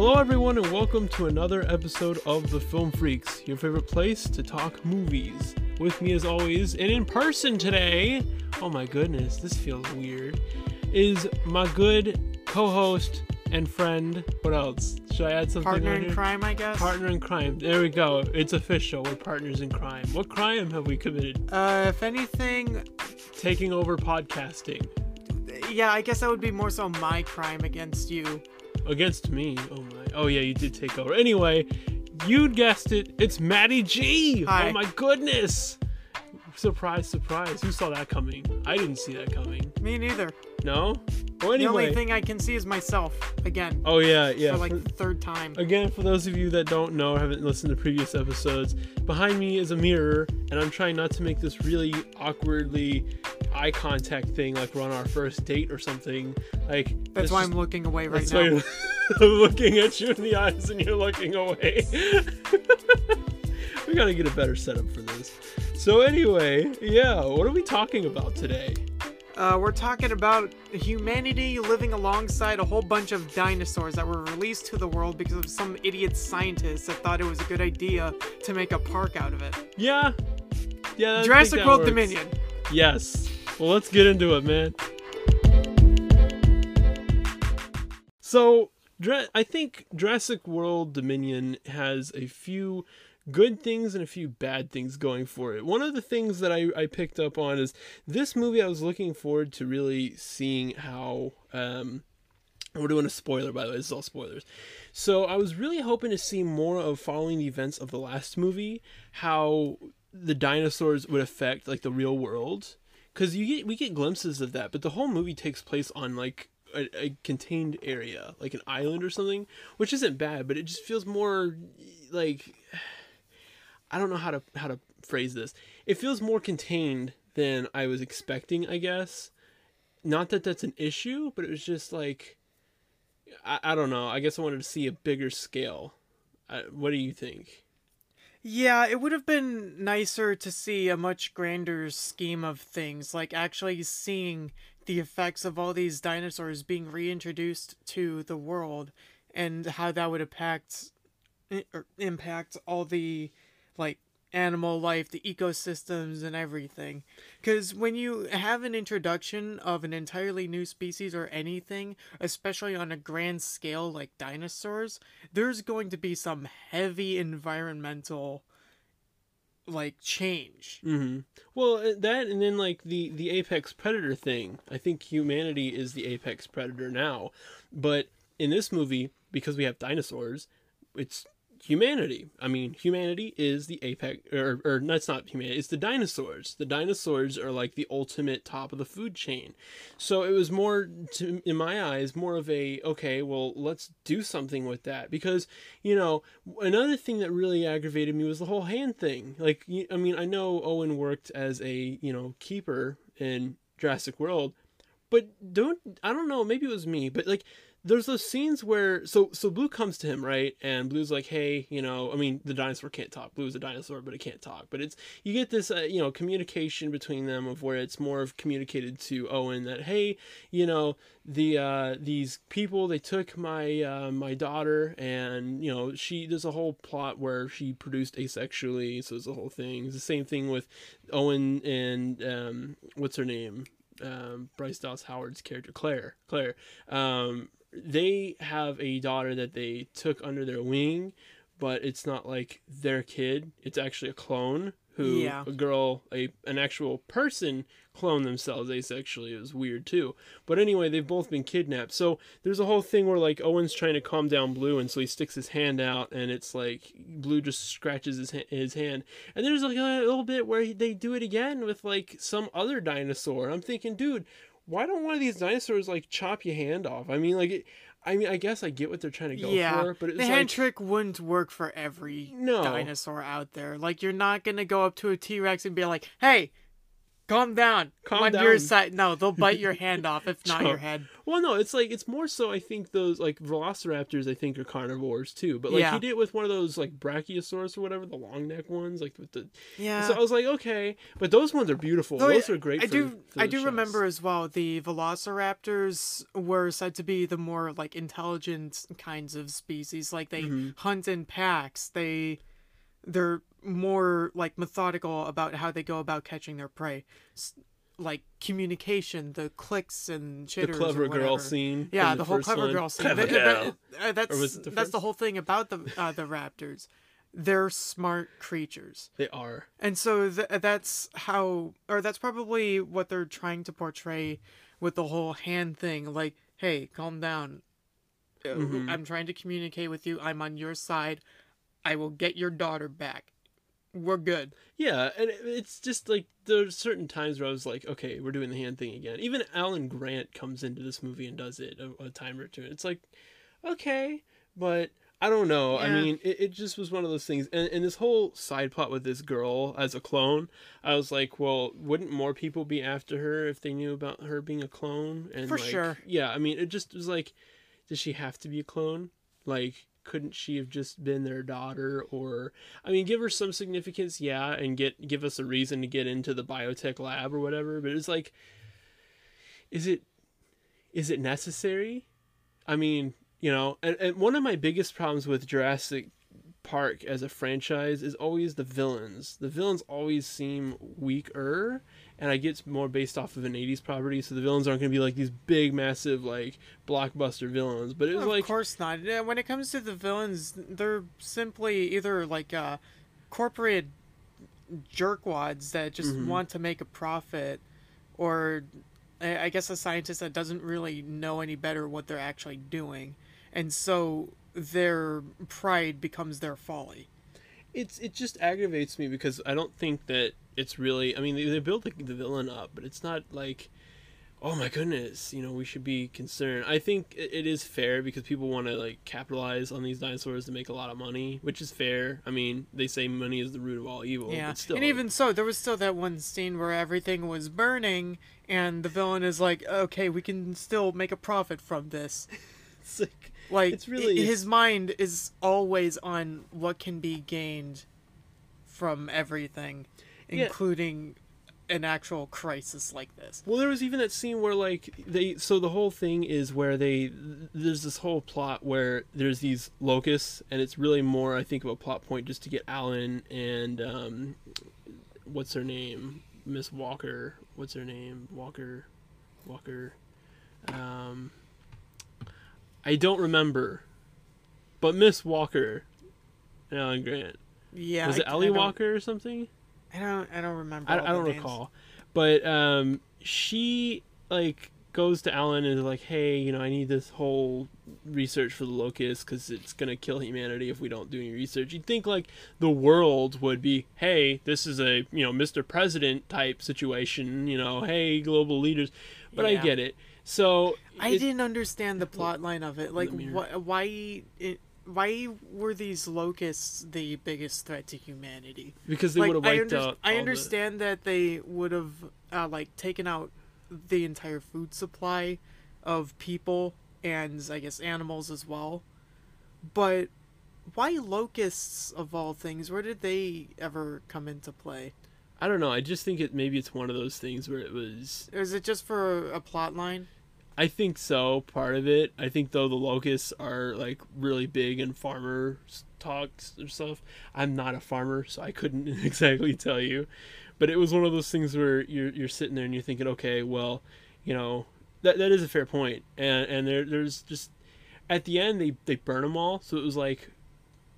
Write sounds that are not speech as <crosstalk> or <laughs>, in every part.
Hello, everyone, and welcome to another episode of The Film Freaks, your favorite place to talk movies. With me, as always, and in person today, oh my goodness, this feels weird, is my good co host and friend. What else? Should I add something? Partner in crime, I guess. Partner in crime. There we go. It's official. We're partners in crime. What crime have we committed? Uh, if anything, Taking over podcasting. yeah, I guess that would be more so my crime against you. Against me. Oh my. Oh yeah, you did take over. Anyway, you guessed it. It's Matty G. Oh Hi. Oh my goodness. Surprise, surprise. Who saw that coming? I didn't see that coming. Me neither. No? Well, The only thing I can see is myself again oh yeah, yeah. for like For- third time. Again, for those of you that don't know haven't listened to previous episodes, behind me is a mirror, and I'm trying not to make this really awkwardly eye contact thing like we're on our first date or something. Like That's why just- I'm looking away right now. <laughs> I'm looking at you in the eyes and you're looking away. <laughs> we gotta get a better setup for this. So anyway, yeah, what are we talking about today? Uh, we're talking about humanity living alongside a whole bunch of dinosaurs that were released to the world because of some idiot scientists that thought it was a good idea to make a park out of it. Yeah, yeah. I Jurassic World works. Dominion. Yes. Well, let's get into it, man. So, I think Jurassic World Dominion has a few good things and a few bad things going for it. One of the things that I, I picked up on is this movie, I was looking forward to really seeing how. Um, we're doing a spoiler, by the way. This is all spoilers. So I was really hoping to see more of following the events of the last movie, how the dinosaurs would affect like the real world, because you get we get glimpses of that, but the whole movie takes place on like a, a contained area, like an island or something, which isn't bad, but it just feels more like I don't know how to how to phrase this. It feels more contained than I was expecting, I guess. Not that that's an issue, but it was just like I, I don't know. I guess I wanted to see a bigger scale. I, what do you think? Yeah, it would have been nicer to see a much grander scheme of things, like actually seeing the effects of all these dinosaurs being reintroduced to the world and how that would impact impact all the like animal life, the ecosystems and everything. Cuz when you have an introduction of an entirely new species or anything, especially on a grand scale like dinosaurs, there's going to be some heavy environmental like change. Mm-hmm. Well, uh, that and then like the the apex predator thing. I think humanity is the apex predator now, but in this movie, because we have dinosaurs, it's humanity. I mean, humanity is the apex, or or that's not humanity. It's the dinosaurs. The dinosaurs are like the ultimate top of the food chain. So it was more, to, in my eyes, more of a okay. Well, let's do something with that because you know another thing that really aggravated me was the whole hand thing. Like, I mean, I know Owen worked as a you know keeper in Jurassic World, but don't I don't know. Maybe it was me, but like there's those scenes where so so Blue comes to him right, and Blue's like, hey, you know, I mean, the dinosaur can't talk. Blue's a dinosaur, but it can't talk. But it's you get this uh, you know communication between them of where it's more of communicated to Owen that hey, you know, the uh these people they took my uh, my daughter and you know she there's a whole plot where she produced asexually. So it's a whole thing. It's the same thing with owen and um what's her name? Um bryce dallas howard's character claire claire. Um they have a daughter that they took under their wing but it's not like their kid. It's actually a clone who Yeah. a girl a an actual person clone themselves asexually. It was weird too. But anyway they've both been kidnapped. So there's a whole thing where like owen's trying to calm down blue and so he sticks his hand out and it's like blue just scratches his, ha- his hand. And there's like a little bit where he, they do it again with like some other dinosaur. I'm thinking dude why don't one of these dinosaurs like chop your hand off i mean like it, i mean i guess i get what they're trying to go yeah, for but it's the like hand trick wouldn't work for every No. dinosaur out there. Like you're not gonna go up to a T Rex and be like, "Hey, calm down. Calm on your down. side. No, they'll bite your <laughs> hand off, if not your head. Well, no, it's like it's more so. I think those like velociraptors, I think are carnivores too. But like Yeah. he did it with one of those like brachiosaurus or whatever, the long neck ones, like with the. Yeah. So I was like, okay, but those ones are beautiful. Those I- are great. I for- do. for I do remember as well. The Velociraptors were said to be the more like intelligent kinds of species. Like they Mm-hmm. hunt in packs. They, they're more like methodical about how they go about catching their prey. Like communication, the clicks and the chitters. or clever girl scene. Yeah, from the, whole clever one. girl scene. Clever That- that- girl. uh, that's Or was it the that's the whole thing about the uh, the raptors. They're smart creatures. They are. And so th- that's how, or that's probably what they're trying to portray with the whole hand thing. Like, hey, calm down. Uh, Mhm. I'm trying to communicate with you. I'm on your side. I will get your daughter back. We're good. Yeah, and it's just like there's certain times where I was like, okay, we're doing the hand thing again. Even Alan Grant comes into this movie and does it a, a time or two. It's like, okay, but I don't know. I mean, it, it just was one of those things. And, and this whole side plot with this girl as a clone, I was like, well, wouldn't more people be after her if they knew about her being a clone? And For like, sure. Yeah, I mean, it just was like, does she have to be a clone? Like, couldn't she have just been their daughter or I mean give her some significance, yeah, and get give us a reason to get into the biotech lab or whatever, but it's like is it is it necessary? I mean, you know, and, and one of my biggest problems with Jurassic Park as a franchise is always the villains. The villains always seem weaker, and I get more based off of an 80s property, so the villains aren't going to be like these big, massive, like, blockbuster villains. But it was of like. Of course not. When it comes to the villains, they're simply either like uh, corporate jerkwads that just Mhm. want to make a profit, or I guess a scientist that doesn't really know any better what they're actually doing, and so their pride becomes their folly. it's it just aggravates me because I don't think that it's really. I mean, they, they build the, the villain up, but it's not like, oh my goodness, you know, we should be concerned. I think it, it is fair because people want to like capitalize on these dinosaurs to make a lot of money, which is fair. I mean, they say money is the root of all evil. Yeah, but still, and even so, there was still that one scene where everything was burning, and the villain is like, "Okay, we can still make a profit from this." <laughs> it's like, Like It's really- his mind is always on what can be gained from everything, Yeah. including an actual crisis like this. Well, there was even that scene where like they so the whole thing is where they there's this whole plot where there's these locusts and it's really more I think of a plot point just to get Alan and um what's her name? Miss Walker. What's her name? Walker. Walker. Um I don't remember but Miss Walker Alan Grant Yeah, was I- it Ellie Walker or something I don't. I don't remember. I, I don't names. recall, but um, she like goes to Alan and is like, "Hey, you know, I need this whole research for the locust because it's gonna kill humanity if we don't do any research." You'd think like the world would be, "Hey, this is a you know Mr. President type situation," you know, "Hey, global leaders," but I get it. So I it- didn't understand the plot line of it. Like, wh- why? It, why were these locusts the biggest threat to humanity? because they like, would have I, wiped under- out. I all the- understand that they would have uh, like taken out the entire food supply of people and I guess animals as well. But why locusts of all things? Where did they ever come into play? I don't know. I just think it maybe it's one of those things where it was is it just for a plot line? I think so. Part of it. I think though the locusts are like really big in farmer talks or stuff. I'm not a farmer, so I couldn't <laughs> exactly tell you. But it was one of those things where you're you're sitting there and you're thinking, okay, well, you know, that that is a fair point. And and there there's just at the end they they burn them all, so it was like,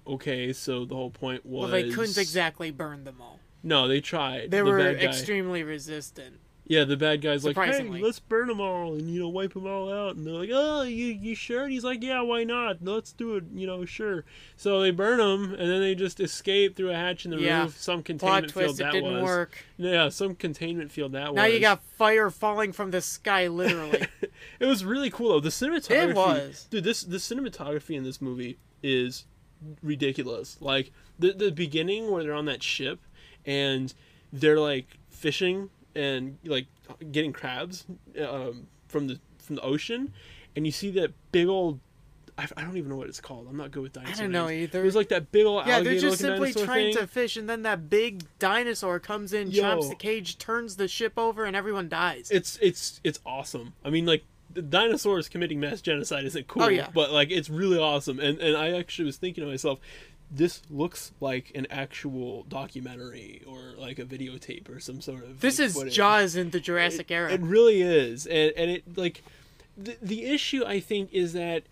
okay, so the whole point was Well, they couldn't exactly burn them all. No, they tried. They the were extremely resistant. Yeah, the bad guy's like, hey, let's burn them all and you know wipe them all out. And they're like, oh, you you sure? And he's like, yeah, why not? Let's do it. You know, sure. So they burn them and then they just escape through a hatch in the Yeah. roof. Some containment field twist, it that didn't was. work. Yeah, some containment field that Now was. Now you got fire falling from the sky, literally. <laughs> It was really cool though. The cinematography. It was. Dude, this the cinematography in this movie is ridiculous. Like the the beginning where they're on that ship and they're like fishing and like getting crabs um, from the from the ocean, and you see that big old. I, I don't even know what it's called. I'm not good with I dinosaur. don't know either. It was like that big old yeah, they're just simply trying thing. to fish, and then that big dinosaur comes in, Yo. chomps the cage, turns the ship over, and everyone dies. It's it's it's awesome. I mean, like the dinosaurs committing mass genocide isn't cool, Oh, yeah. but like it's really awesome. And and I actually was thinking to myself, this looks like an actual documentary or like a videotape or some sort of. this like, is footage. Jaws in the Jurassic it, era. It really is, and and it like the the issue I think is that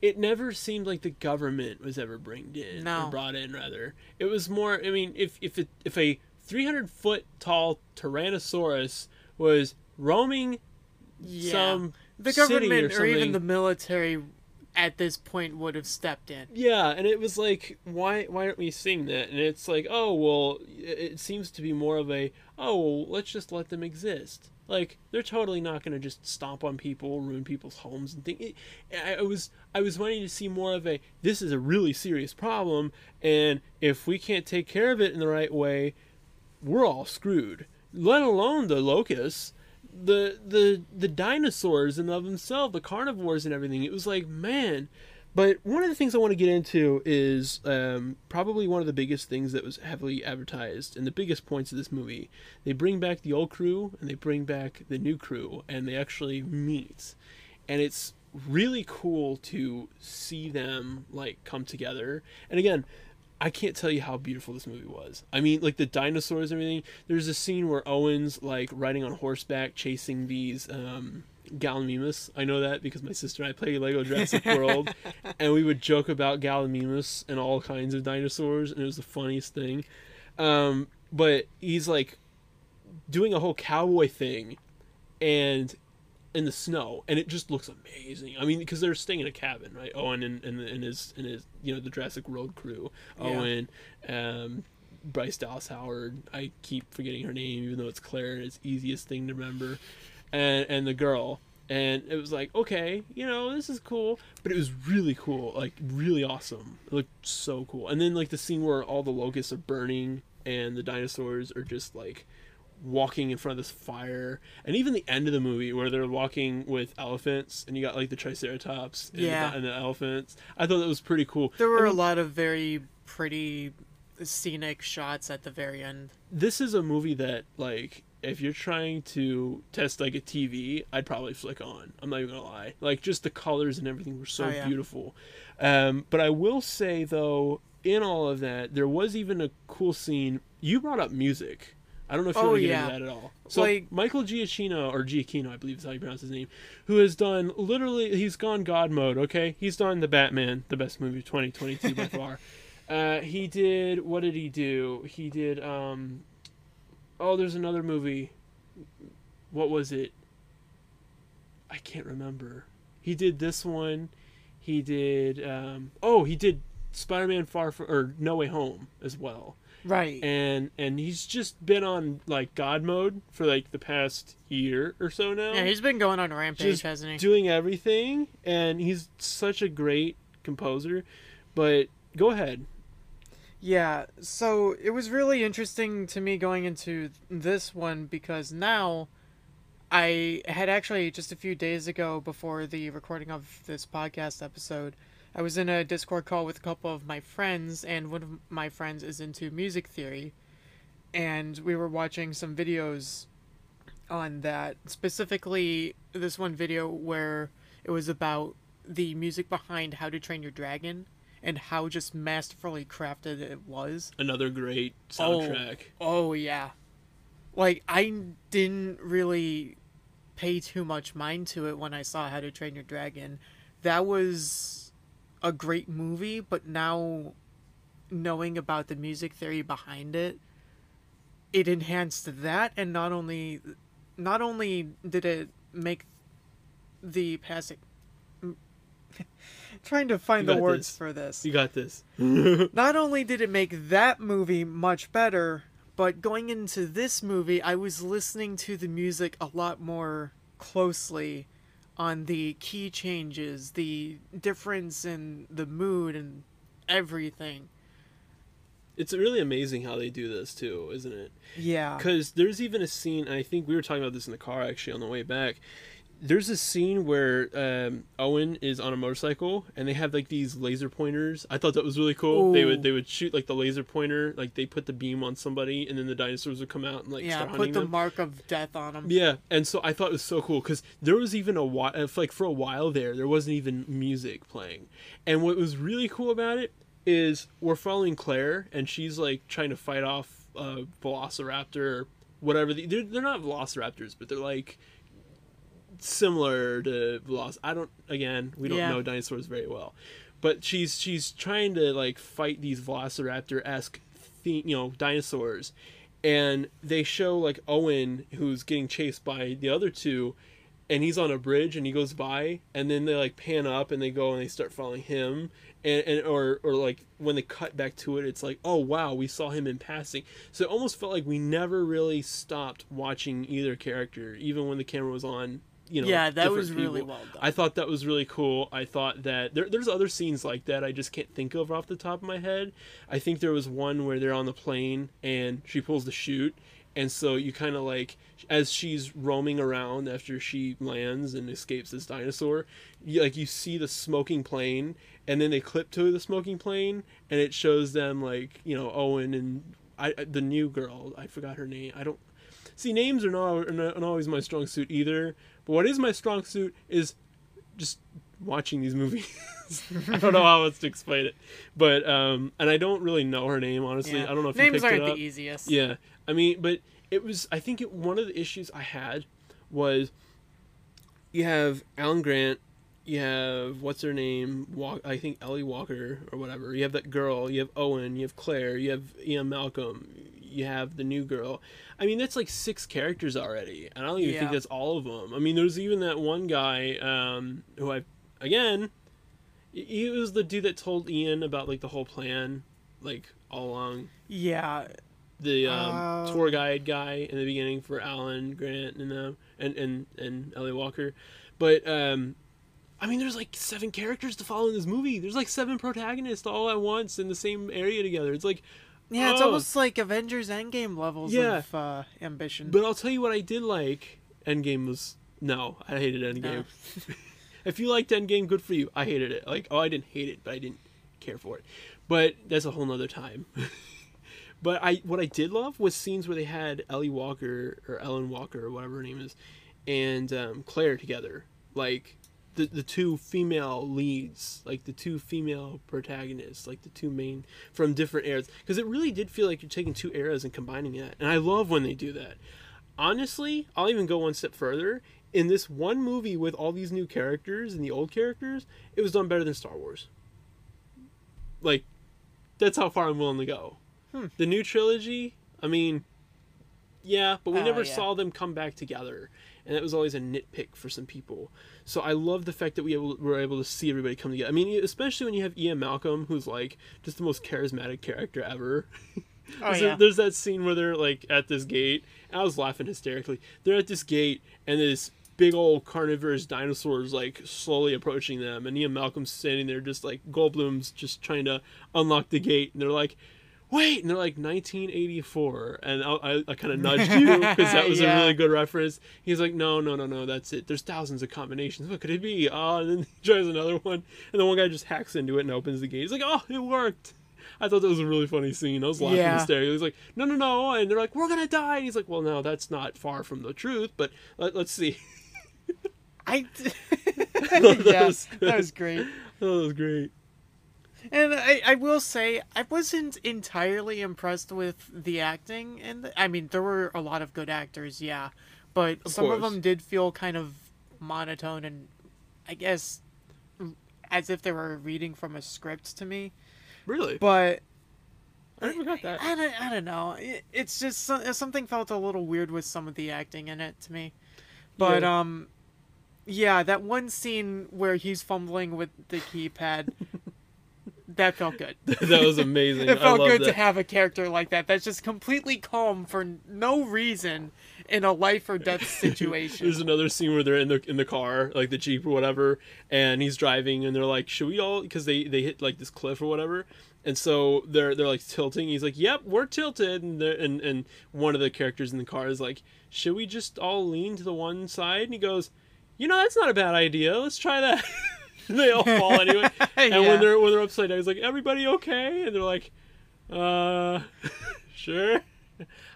it never seemed like the government was ever bringed in No. or brought in. Rather, it was more. I mean, if if it, if a 300 foot tall Tyrannosaurus was roaming yeah. some the city government or or, even the military at this point would have stepped in. Yeah, and it was like, why why aren't we seeing that? And it's like, oh well, it seems to be more of a, oh well, let's just let them exist. Like they're totally not going to just stomp on people, ruin people's homes and things. I was I was wanting to see more of a, this is a really serious problem, and if we can't take care of it in the right way, we're all screwed. Let alone the locusts, the the the dinosaurs and of themselves, the carnivores and everything. It was like, man. But one of the things I want to get into is um, probably one of the biggest things that was heavily advertised and the biggest points of this movie. They bring back the old crew and they bring back the new crew and they actually meet, and it's really cool to see them like come together. And again, I can't tell you how beautiful this movie was. I mean, like the dinosaurs and everything. There's a scene where Owen's like riding on horseback chasing these um Gallimimus. I know that because my sister and I play Lego Jurassic <laughs> World and we would joke about Gallimimus and all kinds of dinosaurs and it was the funniest thing. Um but he's like doing a whole cowboy thing and in the snow and it just looks amazing. I mean because they're staying in a cabin right? Owen and, and, and his and his you know the jurassic world crew. Yeah. owen um bryce dallas howard i keep forgetting her name even though it's claire and it's easiest thing to remember. And and the girl. And it was like okay you know this is cool. But it was really cool like really awesome. It looked so cool. And then like the scene where all the locusts are burning and the dinosaurs are just like walking in front of this fire and even the end of the movie where they're walking with elephants and you got like the triceratops and, Yeah. the, and the elephants. I thought that was pretty cool. There were I mean, a lot of very pretty scenic shots at the very end. this is a movie that like if you're trying to test like a tv i'd probably flick on. I'm not even gonna lie. Like just the colors and everything were so Oh, yeah. beautiful. Um, but i will say though in all of that there was even a cool scene. You brought up music I don't know if you Oh, want to get yeah. into that at all. So Like- Michael Giacchino or Giacchino, I believe is how you pronounce his name, who has done literally he's gone God mode. Okay, he's done the Batman, the best movie of 2022 by <laughs> far. Uh, he did what did he do? He did um, oh, there's another movie. What was it? I can't remember. He did this one. He did um, oh, he did Spider-Man Far From or No Way Home as well Right. and and he's just been on like god mode for like the past year or so now yeah, he's been going on a rampage, just hasn't he? doing everything and he's such a great composer but go ahead Yeah, so it was really interesting to me going into this one because now I had actually just a few days ago before the recording of this podcast episode, I was in a Discord call with a couple of my friends, and one of my friends is into music theory, and we were watching some videos on that. Specifically, this one video where it was about the music behind How to Train Your Dragon and how just masterfully crafted it was. another great Oh. soundtrack Oh yeah. Like I didn't really pay too much mind to it when I saw How to Train Your Dragon. That was a great movie, but now knowing about the music theory behind it, it enhanced that and not only not only did it make the passing <laughs> trying to find the words this. for this you got this <laughs> not only did it make that movie much better, but going into this movie, I was listening to the music a lot more closely on the key changes, the difference in the mood and everything. it's really amazing how they do this too, isn't it? Yeah. Because there's even a scene, and I think we were talking about this in the car actually on the way back. There's a scene where um, Owen is on a motorcycle, and they have like these laser pointers. I thought that was really cool. They would they would shoot like the laser pointer, like they put the beam on somebody, and then the dinosaurs would come out and like Yeah, put the them. mark of death on them. Yeah, and so I thought it was so cool because there was even a while, like for a while there, there wasn't even music playing, and what was really cool about it is we're following Claire, and she's like trying to fight off a Velociraptor, or whatever. The, they're they're not Velociraptors, but they're like similar to Veloc. I don't. Again, we don't Yeah. know dinosaurs very well, but she's she's trying to like fight these Velociraptor esque, you know, dinosaurs, and they show like Owen who's getting chased by the other two, and he's on a bridge and he goes by, and then they like pan up and they go and they start following him. And, and or or like when they cut back to it, it's like oh wow we saw him in passing. So it almost felt like we never really stopped watching either character, even when the camera was on. You know, yeah, that was really people. well done. I thought that was really cool. I thought that there, there's other scenes like that I just can't think of off the top of my head. I think there was one where they're on the plane and she pulls the chute, and so you kind of like as she's roaming around after she lands and escapes this dinosaur, you, like you see the smoking plane, and then they clip to the smoking plane, and it shows them like you know Owen and I the new girl. I forgot her name. I don't see names are not, are not always my strong suit either. But what is my strong suit is just watching these movies. <laughs> I don't know how else to explain it, but um, and I don't really know her name honestly. Yeah. I don't know if names you picked aren't it up. the easiest. Yeah, I mean, but it was. I think it, one of the issues I had was you have Alan Grant, you have what's her name? Walk. I think Ellie Walker or whatever. You have that girl. You have Owen. You have Claire. You have Ian Malcolm. You have the new girl. I mean, that's like six characters already, and I don't even think that's all of them. I mean, there's even that one guy um, who I again. He was the dude that told Ian about like the whole plan, like all along Yeah, the um, Uh, tour guide guy in the beginning for Alan Grant and uh, and and and Ellie Walker, but um, I mean, there's like seven characters to follow in this movie. There's like seven protagonists all at once in the same area together. It's like, yeah, it's Oh. almost like Avengers Endgame levels Yeah. of uh, ambition. but I'll tell you what I did like. Endgame was no, I hated Endgame. <laughs> if you liked Endgame, good for you. I hated it. Like, oh, I didn't hate it, but I didn't care for it. But that's a whole nother time. <laughs> but I, what I did love was scenes where they had Ellie Walker or Ellen Walker or whatever her name is, and um, Claire together, like the the two female leads, like the two female protagonists, like the two main from different eras, because it really did feel like you're taking two eras and combining that, and I love when they do that. Honestly, I'll even go one step further. In this one movie with all these new characters and the old characters, it was done better than Star Wars. Like, that's how far I'm willing to go. Hmm. The new trilogy, I mean, yeah, but we Uh, never yeah. saw them come back together, and that was always a nitpick for some people. So I love the fact that we able, were able to see everybody come together. I mean, especially when you have Ian Malcolm, who's like just the most charismatic character ever. <laughs> oh There's, yeah, there's that scene where they're like at this gate. And I was laughing hysterically. They're at this gate, and this big old carnivorous dinosaurs like slowly approaching them, and Ian Malcolm's standing there, just like Goldblum's just trying to unlock the gate, and they're like. Wait, and they're like 1984, and I, I, I kind of nudged <laughs> you because that was a really good reference. He's like, no, no, no, no, that's it. There's thousands of combinations. What could it be? Oh, and then <laughs> he tries another one, and the one guy just hacks into it and opens the gate. He's like, oh, it worked. I thought that was a really funny scene. I was laughing Yeah. hysterically. He's like, no, no, no. And they're like, we're going to die. And he's like, well, no, that's not far from the truth, but let, let's see. <laughs> I. Yeah, that was great. that was great. And I, I will say I wasn't entirely impressed with the acting, and I mean there were a lot of good actors, yeah, but Of some of them did feel kind of monotone and I guess as if they were reading from a script to me. Really? But I never got that. I don't, I don't know. It, it's just something felt a little weird with some of the acting in it to me. But Yeah. um, yeah, that one scene where he's fumbling with the keypad, <laughs> that felt good. <laughs> that was amazing. It felt good that. to have a character like that. That's just completely calm for no reason in a life or death <laughs> situation. There's another scene where they're in the in the car, like the jeep or whatever, and he's driving, and they're like, "Should we all?" Because they they hit like this cliff or whatever, And so they're they're like tilting. He's like, "Yep, we're tilted." And and and one of the characters in the car is like, "Should we just all lean to the one side?" And he goes, "You know, that's not a bad idea. Let's try that." <laughs> <laughs> they all fall anyway. <laughs> And Yeah. when they're when they're upside down, he's like, "Everybody okay?" And they're like, "Uh, <laughs> sure."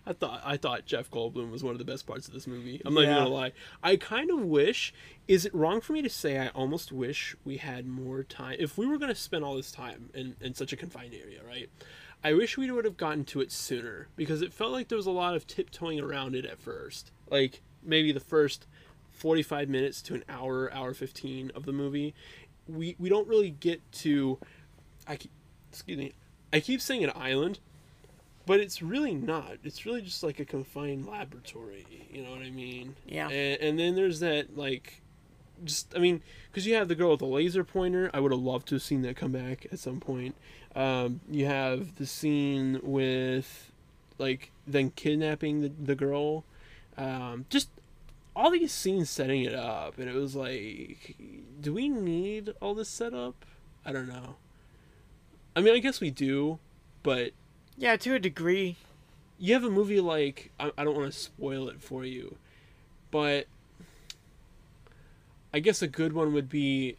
I thought I thought Jeff Goldblum was one of the best parts of this movie. I'm not even gonna lie. I kind of wish. Is it wrong for me to say I almost wish we had more time? If we were gonna spend all this time in in such a confined area, right? I wish we would have gotten to it sooner because it felt like there was a lot of tiptoeing around it at first. Like maybe the first 45 minutes to an hour, hour 15 of the movie, we we don't really get to. I keep, excuse me. I keep saying an island, but it's really not. It's really just like a confined laboratory. You know what I mean? Yeah. And, and then there's that like, just I mean, because you have the girl with the laser pointer. I would have loved to have seen that come back at some point. Um, you have the scene with, like, then kidnapping the the girl. Um, just all these scenes setting it up, and it was like, do we need all this setup? I don't know. I mean, I guess we do, but Yeah, to a degree. you have a movie like I, I don't want to spoil it for you, but I guess a good one would be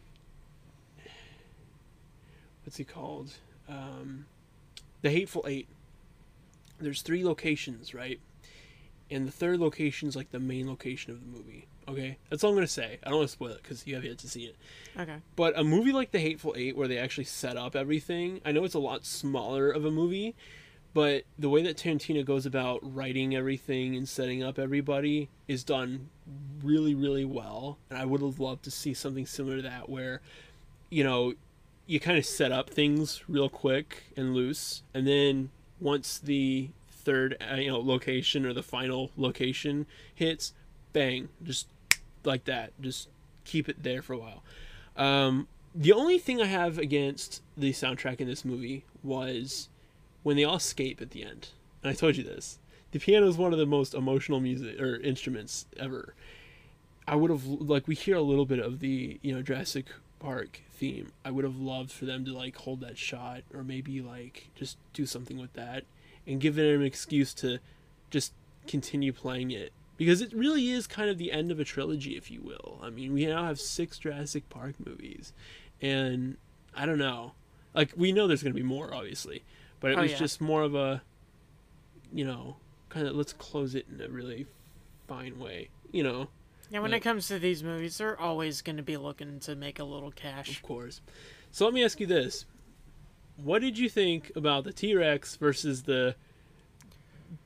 what's he called? Um, the Hateful Eight. There's three locations, right? And the third location is like the main location of the movie. Okay, that's all I'm gonna say. I don't want to spoil it because you have yet to see it. Okay. But a movie like The Hateful Eight, where they actually set up everything, I know it's a lot smaller of a movie, but the way that Tarantino goes about writing everything and setting up everybody is done really, really well. And I would have loved to see something similar to that, where, you know, you kind of set up things real quick and loose, and then once the third, uh, you know, location or the final location hits, bang, just like that, just keep it there for a while. Um, the only thing I have against the soundtrack in this movie was when they all escape at the end. And I told you this. The piano is one of the most emotional music or instruments ever. I would have like we hear a little bit of the you know Jurassic Park theme. I would have loved for them to like hold that shot or maybe like just do something with that and giving it an excuse to just continue playing it because it really is kind of the end of a trilogy, if you will. I mean, we now have six Jurassic Park movies, and I don't know. Like we know there's going to be more, obviously, but it Oh, was yeah. just more of a, you know, kind of let's close it in a really fine way. You know, Yeah, when it comes to these movies, they're always going to be looking to make a little cash. of course. So let me ask you this: What did you think about the T Rex versus the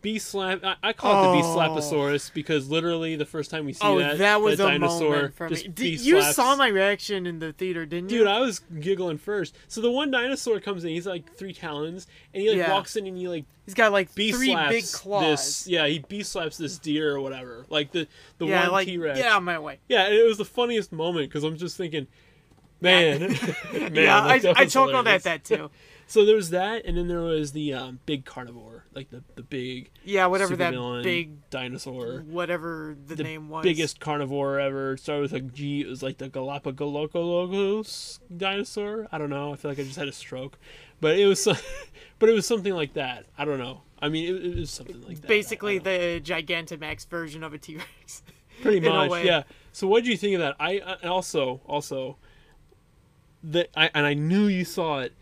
Beast Slap? I, I call it the Beast Oh. Slaposaurus because literally the first time we see Oh, that, that, was a dinosaur for me. Did- you saw my reaction in the theater, didn't you? Dude, I was giggling first. So the one dinosaur comes in, he's like three talons, and he like Yeah. walks in and he like He's got like beast three slaps big claws. this. Yeah, he beast slaps this deer or whatever. Like the the yeah, one like T Rex. yeah, my way. yeah, and it was the funniest moment because I'm just thinking, man, <laughs> <laughs> man, yeah, like, I, I chuckled at that too. <laughs> So there was that, and then there was the um, big carnivore, like the the big Yeah, whatever that big, dinosaur. whatever the, The name was. biggest carnivore ever. It started with a G. It was like the Galapagos dinosaur. I don't know. I feel like I just had a stroke, but it was, but it was something like that. I don't know. I mean, it, it was something like that. basically I don't know. the Gigantamax version of a T Rex. pretty much, yeah. So what did you think of that? I I- also also that I and I knew you saw it.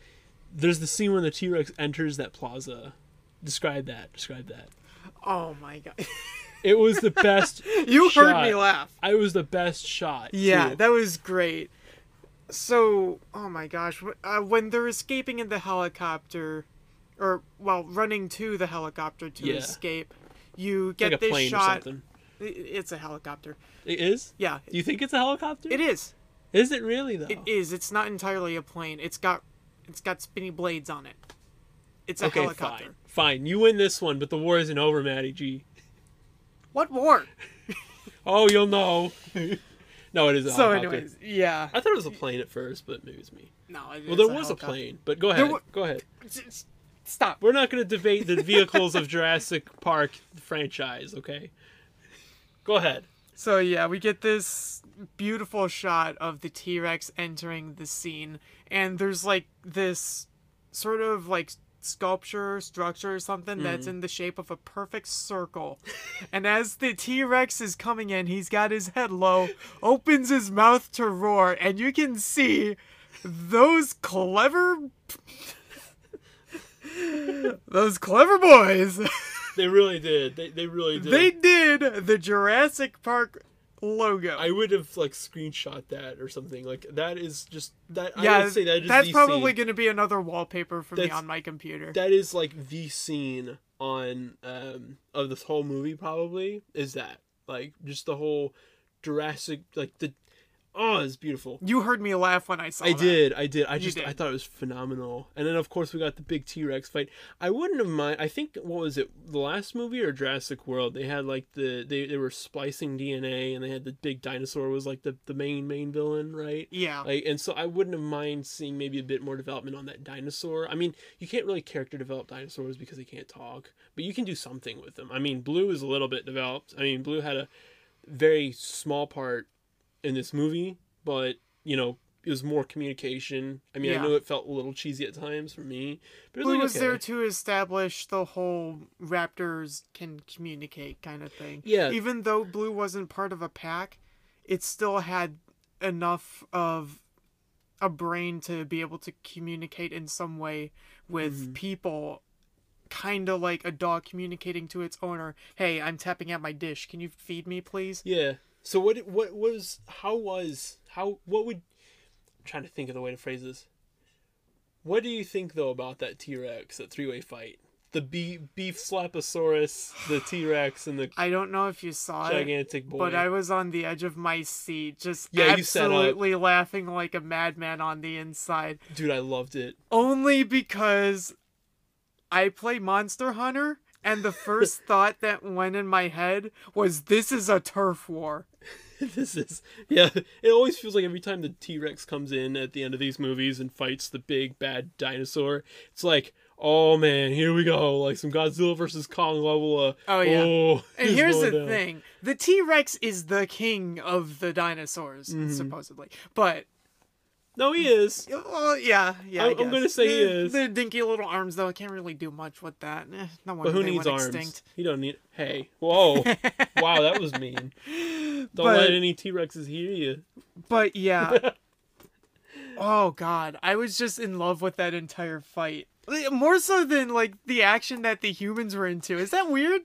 There's the scene when the T Rex enters that plaza. Describe that. Describe that. oh my god, <laughs> It was the best. you heard me laugh. I was the best shot. Yeah, too. that was great. So, oh my gosh, uh, when they're escaping in the helicopter, or well, running to the helicopter to Yeah. escape, you get like this shot. It's a helicopter. It is. Yeah, Do you think it's a helicopter? it is. Is it really though? It is. It's not entirely a plane. It's got, it's got spinny blades on it. It's a okay, helicopter. fine, fine. You win this one, but the war isn't over, Matty G. What war? <laughs> Oh, you'll know. no, it is a <laughs> So, helicopter. anyways, yeah. I thought it was a plane at first, but maybe it's me. No, it- Well, there was a plane, but go ahead. wa- Go ahead. Stop. We're not going to debate the vehicles of Jurassic Park franchise, okay? Go ahead. So yeah, we get this beautiful shot of the T-Rex entering the scene and there's like this sort of like sculpture structure or something that's mm. in the shape of a perfect circle. <laughs> and as the T-Rex is coming in, he's got his head low, opens his mouth to roar, and you can see those clever <laughs> those clever boys. <laughs> They really did. They, they really did. they did the Jurassic Park logo. I would have like screenshot that or something. Like that is just that. yeah, I would say that is that's probably going to be another wallpaper for me on my computer. That is like the scene on um of this whole movie. Probably is that like just the whole Jurassic like the oh it's beautiful. you heard me laugh when I saw it. I that. did, I did. I You just, I thought it was phenomenal. And then, of course, we got the big T Rex fight. I wouldn't have mind. I think what was it, the last movie or Jurassic World? They had like the they, they were splicing DNA, and they had the big dinosaur was like the the main main villain, right? Yeah. Like, and so I wouldn't have mind seeing maybe a bit more development on that dinosaur. I mean, you can't really character develop dinosaurs because they can't talk, but you can do something with them. I mean, Blue is a little bit developed. I mean, Blue had a very small part in this movie, but you know, it was more communication. I mean, Yeah. I know it felt a little cheesy at times for me, but it was, like, was okay. there to establish the whole raptors can communicate kind of thing. Yeah. Even though Blue wasn't part of a pack, it still had enough of a brain to be able to communicate in some way with Mm-hmm. people kind of like a dog communicating to its owner hey i'm tapping at my dish can you feed me please Yeah. So what what was how was how what would I'm trying to think of the way to phrase this. What do you think though about that T Rex, that three way fight? The beef beef slaposaurus, the T Rex, and the i don't know if you saw it gigantic boy. But I was on the edge of my seat, just Yeah, you sat up. absolutely laughing like a madman on the inside. Dude, I loved it. Only because I play Monster Hunter, and the first <laughs> thought that went in my head was, "This is a turf war." <laughs> this is yeah. It always feels like every time the T Rex comes in at the end of these movies and fights the big bad dinosaur, it's like, oh man, here we go, like some Godzilla versus Kong level. Uh, Oh, yeah. oh, <laughs> And here's the down. thing: the T Rex is the king of the dinosaurs, Mm-hmm. supposedly. But No, he is. well, yeah, yeah. I I'm- I'm gonna say he is. The dinky little arms, though, I can't really do much with that. Eh, no wonder But who they needs went arms? extinct. He don't need. Hey, whoa, <laughs> wow, that was mean. <laughs> Don't But- let any T Rexes hear you. But yeah. <laughs> oh god, I was just in love with that entire fight. Like, More so than like the action that the humans were into. Is that weird?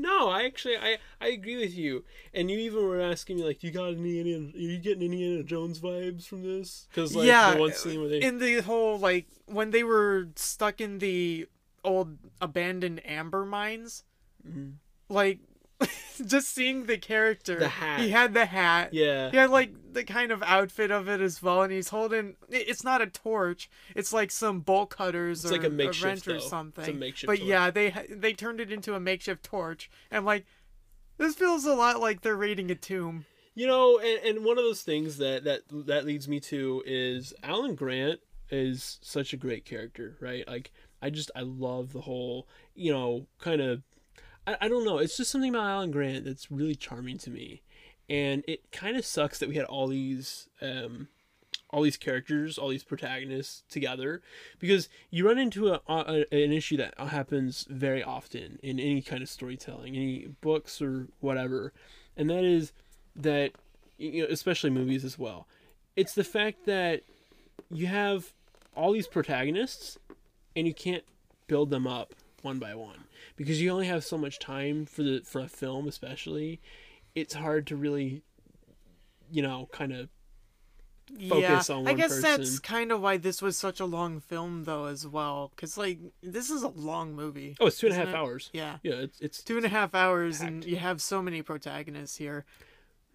No, I actually I I agree with you. And you even were asking me like, you got any Indiana? Are you getting any Indiana Jones vibes from this? Because like yeah. the one scene where they in the whole like when they were stuck in the old abandoned amber mines, Mm-hmm. like <laughs> just seeing the character. The hat. He had the hat. yeah He had like the kind of outfit of it as well, and he's holding. It's not a torch. It's like some bolt cutters It's or like a makeshift, wrench though. or It's a something. makeshift but torch. yeah, they they turned it into a makeshift torch, and like this feels a lot like they're raiding a tomb. You know, and, and one of those things that that that leads me to is Alan Grant is such a great character, right? Like I just I love the whole, you know, kind of I, I don't know, it's just something about Alan Grant that's really charming to me. And it kind of sucks that we had all these um all these characters, all these protagonists together, because you run into a, a an issue that happens very often in any kind of storytelling, any books or whatever, and that is that you know, especially movies as well. It's the fact that you have all these protagonists, and you can't build them up one by one because you only have so much time for the for a film, especially. It's hard to really, you know, kind of focus yeah, I guess that's kind of why this was such a long film, though, as well. Cause like this is a long movie. Oh, it's two and a half it? hours. Yeah, Yeah, it's it's two and a half hours, and you have so many protagonists here.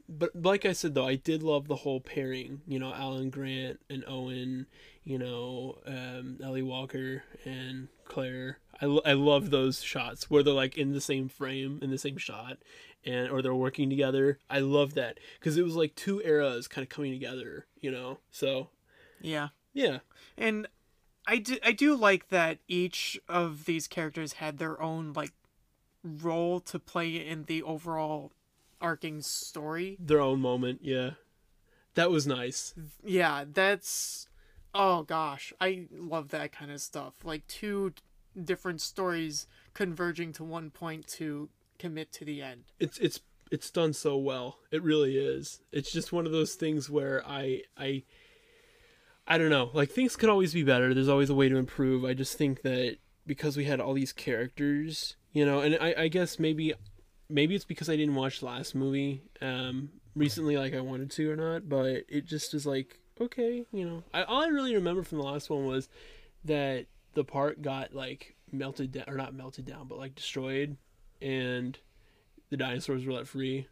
but like I said though, I did love the whole pairing. You know, Alan Grant and Owen. You know, um, Ellie Walker and Claire. I, I love those shots where they're like in the same frame in the same shot, and or they're working together. I love that because it was like two eras kind of coming together. You know, so Yeah. yeah, And I do, I do like that each of these characters had their own like role to play in the overall arcing story. their own moment. Yeah, that was nice. Yeah, that's Oh gosh, I love that kind of stuff. Like two different stories converging to one point to commit to the end. It's it's it's done so well. It really is. It's just one of those things where I I I don't know. Like things could always be better. There's always a way to improve. I just think that because we had all these characters, you know, and I, I guess maybe maybe it's because I didn't watch the last movie um recently like I wanted to or not, but it just is like okay, you know. I all I really remember from the last one was that the park got like melted down or not melted down, but like destroyed and the dinosaurs were let free.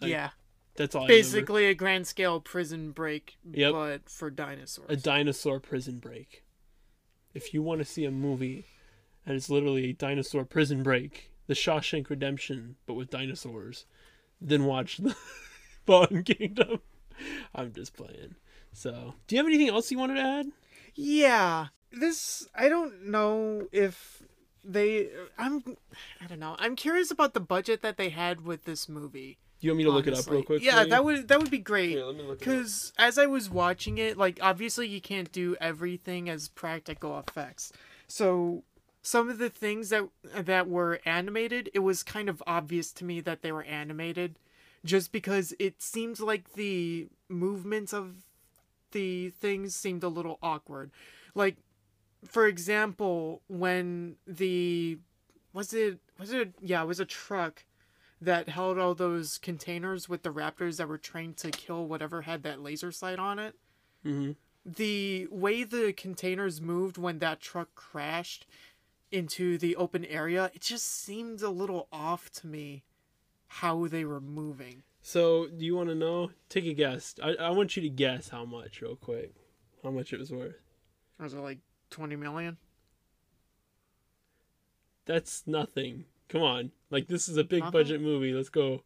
Like, yeah, That's all basically a grand scale prison break, Yep. but for dinosaurs. a dinosaur prison break. If you want to see a movie and it's literally a dinosaur prison break, the Shawshank Redemption, but with dinosaurs, then watch the <laughs> Fallen Kingdom. I'm just playing. So, do you have anything else you wanted to add? Yeah. This I don't know if they I'm I don't know. I'm curious about the budget that they had with this movie. You want me to look it up real quick? Yeah, that would that would be great. Here, let me look it up. Cuz as I was watching it, like obviously you can't do everything as practical effects. So some of the things that that were animated, it was kind of obvious to me that they were animated just because it seemed like the movements of the things seemed a little awkward. Like for example, when the was it was it yeah, it was a truck that held all those containers with the raptors that were trained to kill whatever had that laser sight on it. Mhm. The way the containers moved when that truck crashed into the open area, it just seemed a little off to me how they were moving. So, do you want to know? Take a guess. I, I want you to guess how much, real quick. How much it was worth. Was it like 20 million? That's nothing. Come on. Like this is a big Nothing? budget movie. Let's go.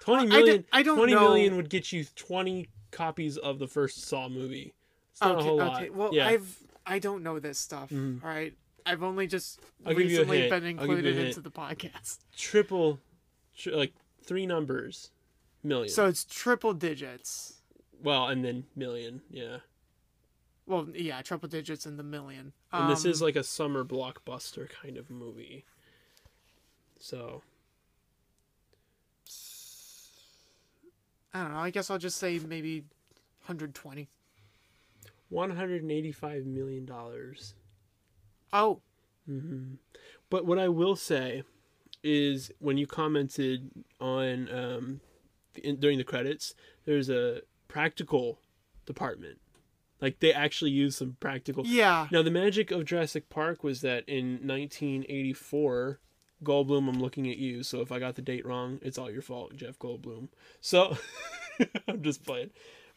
Twenty Well, I million. don't- I don't Twenty know. million would get you twenty copies of the first Saw movie. It's not okay, a whole okay. lot. Well, yeah. I've I don't know this stuff. Mhm. All right. I've only just I'll give you a recently been I'll give you a included into the podcast. Triple, tri- like three numbers, million. So it's triple digits. well, and then million. Yeah. Well, yeah, triple digits in the million. And this is Um, like a summer blockbuster kind of movie. So I don't know. I guess I'll just say maybe 120. one hundred and eighty-five million dollars. Oh, hmm But what I will say is when you commented on um, in, during the credits, there's a practical department. Like they actually use some practical. yeah. Now the magic of Jurassic Park was that in 1984, Goldblum. I'm looking at you, so if I got the date wrong, it's all your fault, Jeff Goldblum. So <laughs> I'm just playing.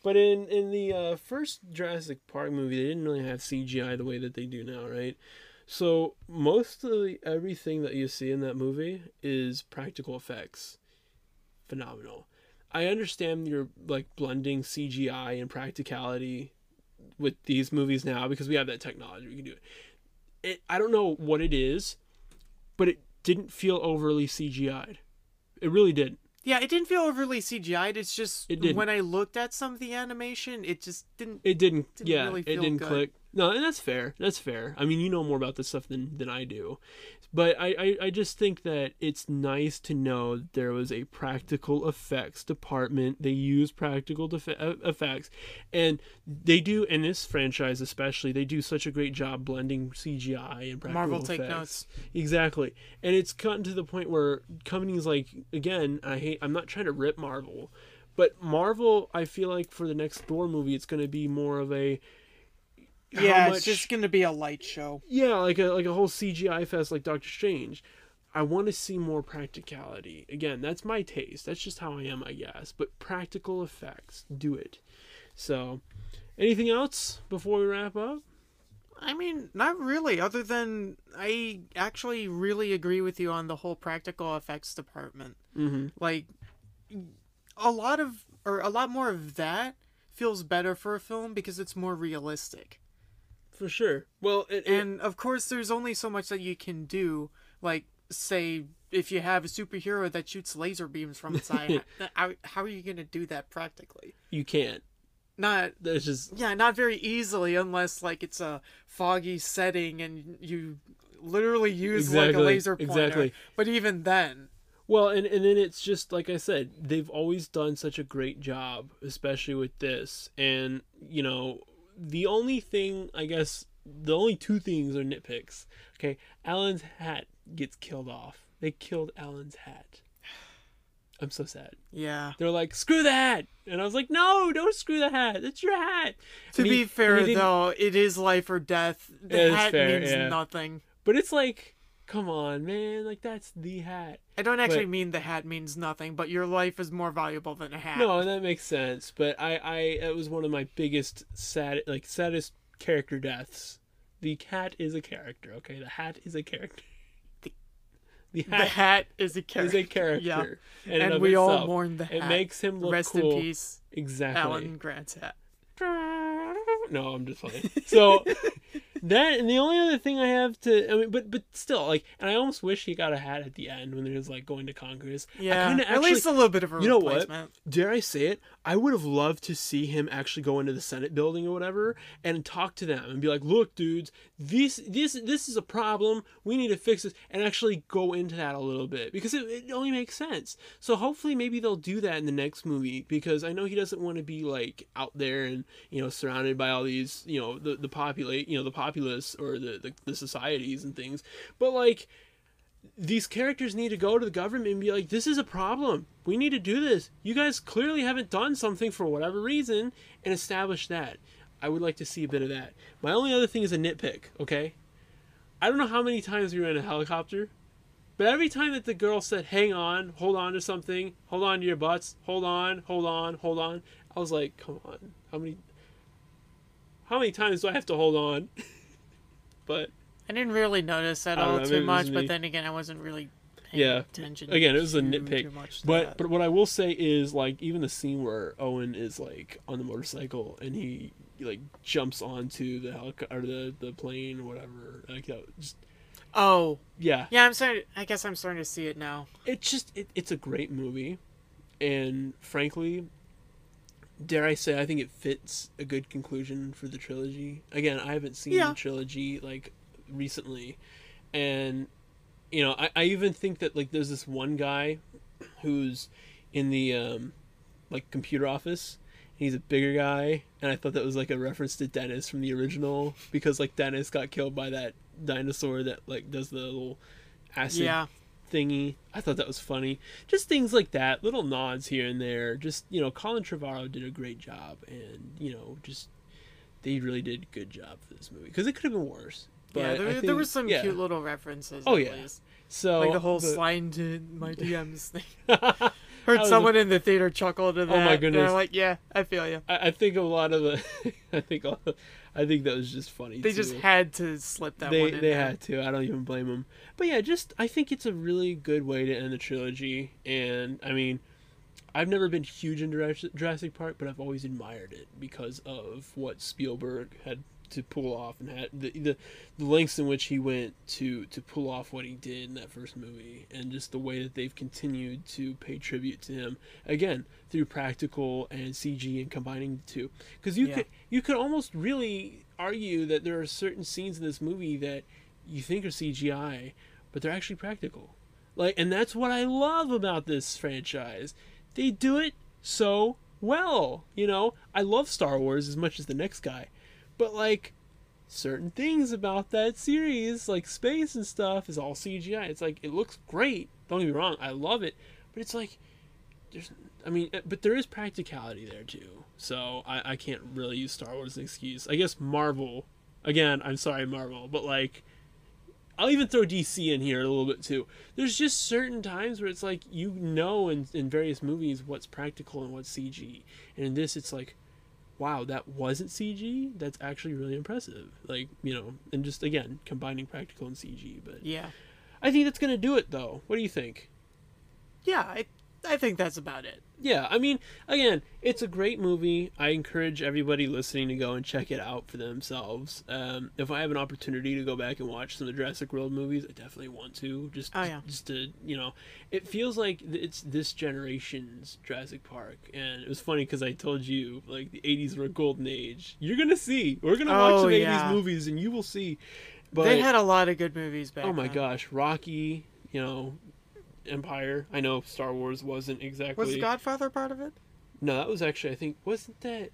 But in in the uh, first Jurassic Park movie, they didn't really have CGI the way that they do now, right? So most of the, everything that you see in that movie is practical effects. Phenomenal. I understand you're like blending CGI and practicality with these movies now because we have that technology. We can do it. It I don't know what it is, but it didn't feel overly CGI'd. It really didn't. Yeah, it didn't feel overly CGI'd. It's just It when I looked at some of the animation, it just didn't. It didn't. Didn't yeah, really it didn't good. click. No, and that's fair. That's fair. I mean, you know more about this stuff than than I do, but I I, I just think that it's nice to know there was a practical effects department. They use practical def- uh, effects, and they do in this franchise especially. They do such a great job blending CGI and practical Marvel take effects. notes. Exactly. And it's gotten to the point where companies like again, I hate I'm not trying to rip Marvel, but Marvel I feel like for the next Thor movie it's going to be more of a Yeah, much- it's just gonna be a light show. yeah, like a like a whole CGI fest like Doctor Strange. I want to see more practicality. Again, that's my taste. That's just how I am, I guess. But practical effects, do it. So, anything else before we wrap up? I mean, not really. Other than I actually really agree with you on the whole practical effects department. Mm-hmm. Like, a lot of or a lot more of that feels better for a film because it's more realistic. For sure. Well, it, it- And of course, there's only so much that you can do. Like, say, if you have a superhero that shoots laser beams from its <laughs> eye, how, how are you going to do that practically? you can't. not That's just yeah, not very easily unless like it's a foggy setting and you literally use like a laser pointer. exactly. But even then, Well, and, and then it's just like I said, they've always done such a great job, especially with this. And, you know, the only thing, I guess, the only two things are nitpicks. Okay, Alan's hat gets killed off. They killed Alan's hat. <sighs> I'm so sad. yeah. They're like, screw the hat! And I was like, no, don't screw the hat. It's your hat. To he- be fair though, it is life or death. The hat fair, means yeah. nothing. But it's like, come on, man. Like, that's the hat. I don't actually But- mean the hat means nothing, but your life is more valuable than a hat. No, and that makes sense. But I, I, it was one of my biggest sad, like saddest character deaths. The cat is a character. Okay, the hat is a character. The- <laughs> The the hat hat is a is character. a character, in And of we all mourn the hat. It makes him look Rest cool. in peace, Exactly. Alan Grant's hat. <laughs> No, I'm just playing. So <laughs> that and the only other thing I have to, I mean, but but still, like, and I almost wish he got a hat at the end when he was like going to Congress. I Yeah, kinda at least a little bit of a you know what? dare I say it? I would have loved to see him actually go into the Senate building or whatever and talk to them and be like, "Look, dudes, this this this is a problem. We need to fix this," and actually go into that a little bit because it, it only makes sense. So hopefully, maybe they'll do that in the next movie because I know he doesn't want to be like out there and you know surrounded by all these you know the the populate you know the populace or the the, the societies and things, but like these characters need to go to the government and be like, this is a problem. We need to do this. You guys clearly haven't done something for whatever reason and establish that. I would like to see a bit of that. My only other thing is a nitpick, okay? I don't know how many times we were in a helicopter, but every time that the girl said, hang on, hold on to something, hold on to your butts, hold on, hold on, hold on, I was like, come on. How many how many times do I have to hold on? <laughs> but I didn't really notice at all know, too much, but then again, I wasn't really paying Yeah. attention. Again, it was a nitpick, too much But that. but what I will say is like even the scene where Owen is like on the motorcycle and he like jumps onto the helic- or the the plane or whatever like that just oh yeah yeah, I'm starting. I guess I'm starting to see it now. it's just it, it's a great movie and frankly dare I say I think it fits a good conclusion for the trilogy. Again I haven't seen Yeah. the trilogy like recently. And you know I, I even think that like there's this one guy who's in the um like computer office. He's a bigger guy and i thought that was like a reference to dennis from the original because like dennis got killed by that dinosaur that like does the little acid Yeah, thingy i thought that was funny just things like that little nods here and there just you know colin trevorrow did a great job and you know just they really did a good job for this movie because it could have been worse but yeah. I There, there think- were some yeah. cute little references. Oh, yeah. least. so like the whole slide to my <laughs> DMs thing. <laughs> Heard was- someone in the theater chuckle to that. Oh my and goodness. I'm like, yeah, I feel you. I think a lot of the <laughs> i think a- i think that was just funny They just had to slip that they one in they there. had to. I don't even blame them. But yeah, just I think it's a really good way to end the trilogy. And I mean, I've never been huge into Jurassic- Jurassic Park, but I've always admired it because of what Spielberg had to pull off and had the, the the lengths in which he went to to pull off what he did in that first movie, and just the way that they've continued to pay tribute to him again through practical and CG and combining the two. Because you Yeah. could you could almost really argue that there are certain scenes in this movie that you think are CGI, but they're actually practical. Like, and that's what I love about this franchise. They do it so well. You know, I love Star Wars as much as the next guy, but like certain things about that series, like space and stuff, is all CGI. It's like it looks great. Don't get me wrong, I love it, but it's like there's, I mean, uh, but there is practicality there too. So I, I can't really use Star Wars as an excuse. I guess Marvel, again, I'm sorry Marvel, but like I'll even throw DC in here a little bit too. There's just certain times where it's like you know in, in various movies what's practical and what's CG. And in this it's like, wow, that wasn't CG? That's actually really impressive. Like, you know, and just again, combining practical and CG. But Yeah, I think that's gonna do it though. What do you think? yeah. I I think that's about it. Yeah, I mean, again, it's a great movie. I encourage everybody listening to go and check it out for themselves. Um, if I have an opportunity to go back and watch some of the Jurassic World movies, I definitely want to. Just, Oh, yeah. just to, you know, it feels like it's this generation's Jurassic Park, and it was funny because I told you like the '80s were a golden age. You're gonna see. We're gonna watch Oh, some '80s yeah. movies, and you will see. But they had a lot of good movies back oh my then. gosh, Rocky, you know, Empire. I know Star Wars wasn't exactly. Was Godfather part of it? No, that was actually I think wasn't that.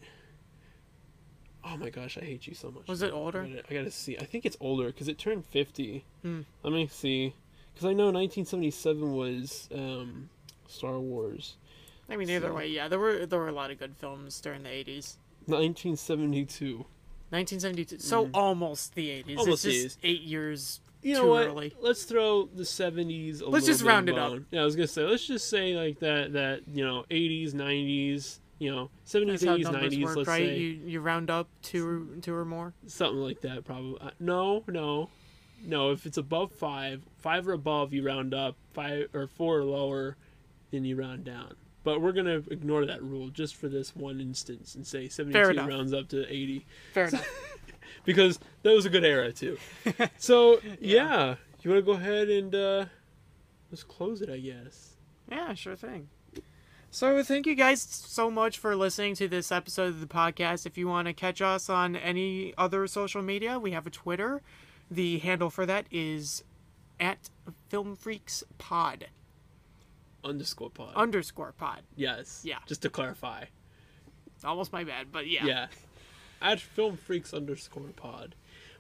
Oh my gosh, I hate you so much. Was it older? I gotta, I gotta see. I think it's older because it turned fifty. Hmm. Let me see, because I know 1977 was um, Star Wars. I mean, either way, yeah, there were there were a lot of good films during the '80s. 1972. 1972, so almost the '80s. Mm. Almost it's the just eight years. You know Too what? early. Let's throw the 70s. A Let's just round it up. Yeah, I was gonna say let's just say like that that you know 80s, 90s, you know 70s, 80s, 90s. let's right? say You you round up two two or more. something like that probably. Uh, no, no, no. If it's above five, five or above, you round up. Five or four or lower, then you round down. But we're gonna ignore that rule just for this one instance and say 72 rounds up to 80 Fair <laughs> enough. Because that was a good era too. <laughs> So yeah, you want to go ahead and uh, let's close it, I guess. Yeah, sure thing. So thank you guys so much for listening to this episode of the podcast. If you want to catch us on any other social media, we have a Twitter. The handle for that is at Film Freaks Pod Underscore pod. underscore pod. yes. Yeah. Just to clarify. Almost my bad, but yeah. Yeah. At Film Freaks underscore pod.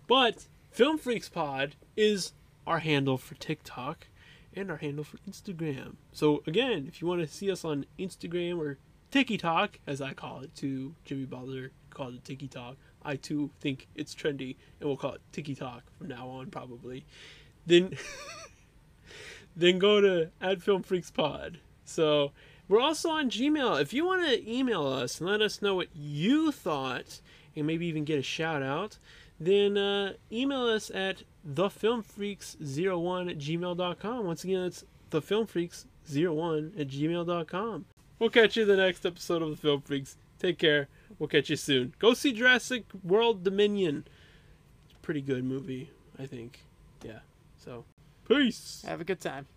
But Film Freaks Pod is our handle for TikTok and our handle for Instagram. So again, if you want to see us on Instagram or TikTok, as I call it too, Jimmy Butler called it TikTok. I too think it's trendy, and we'll call it TikTok from now on, probably. Then, <laughs> then go to at Film Freaks Pod. So we're also on Gmail. If you want to email us and let us know what you thought, and maybe even get a shout out, then uh, email us at thefilmfreaks01 at gmail.com. Once again, it's thefilmfreaks01 at gmail.com. We'll catch you in the next episode of The Film Freaks. Take care. We'll catch you soon. Go see Jurassic World Dominion. It's a pretty good movie, I think. Yeah. So, peace. Have a good time.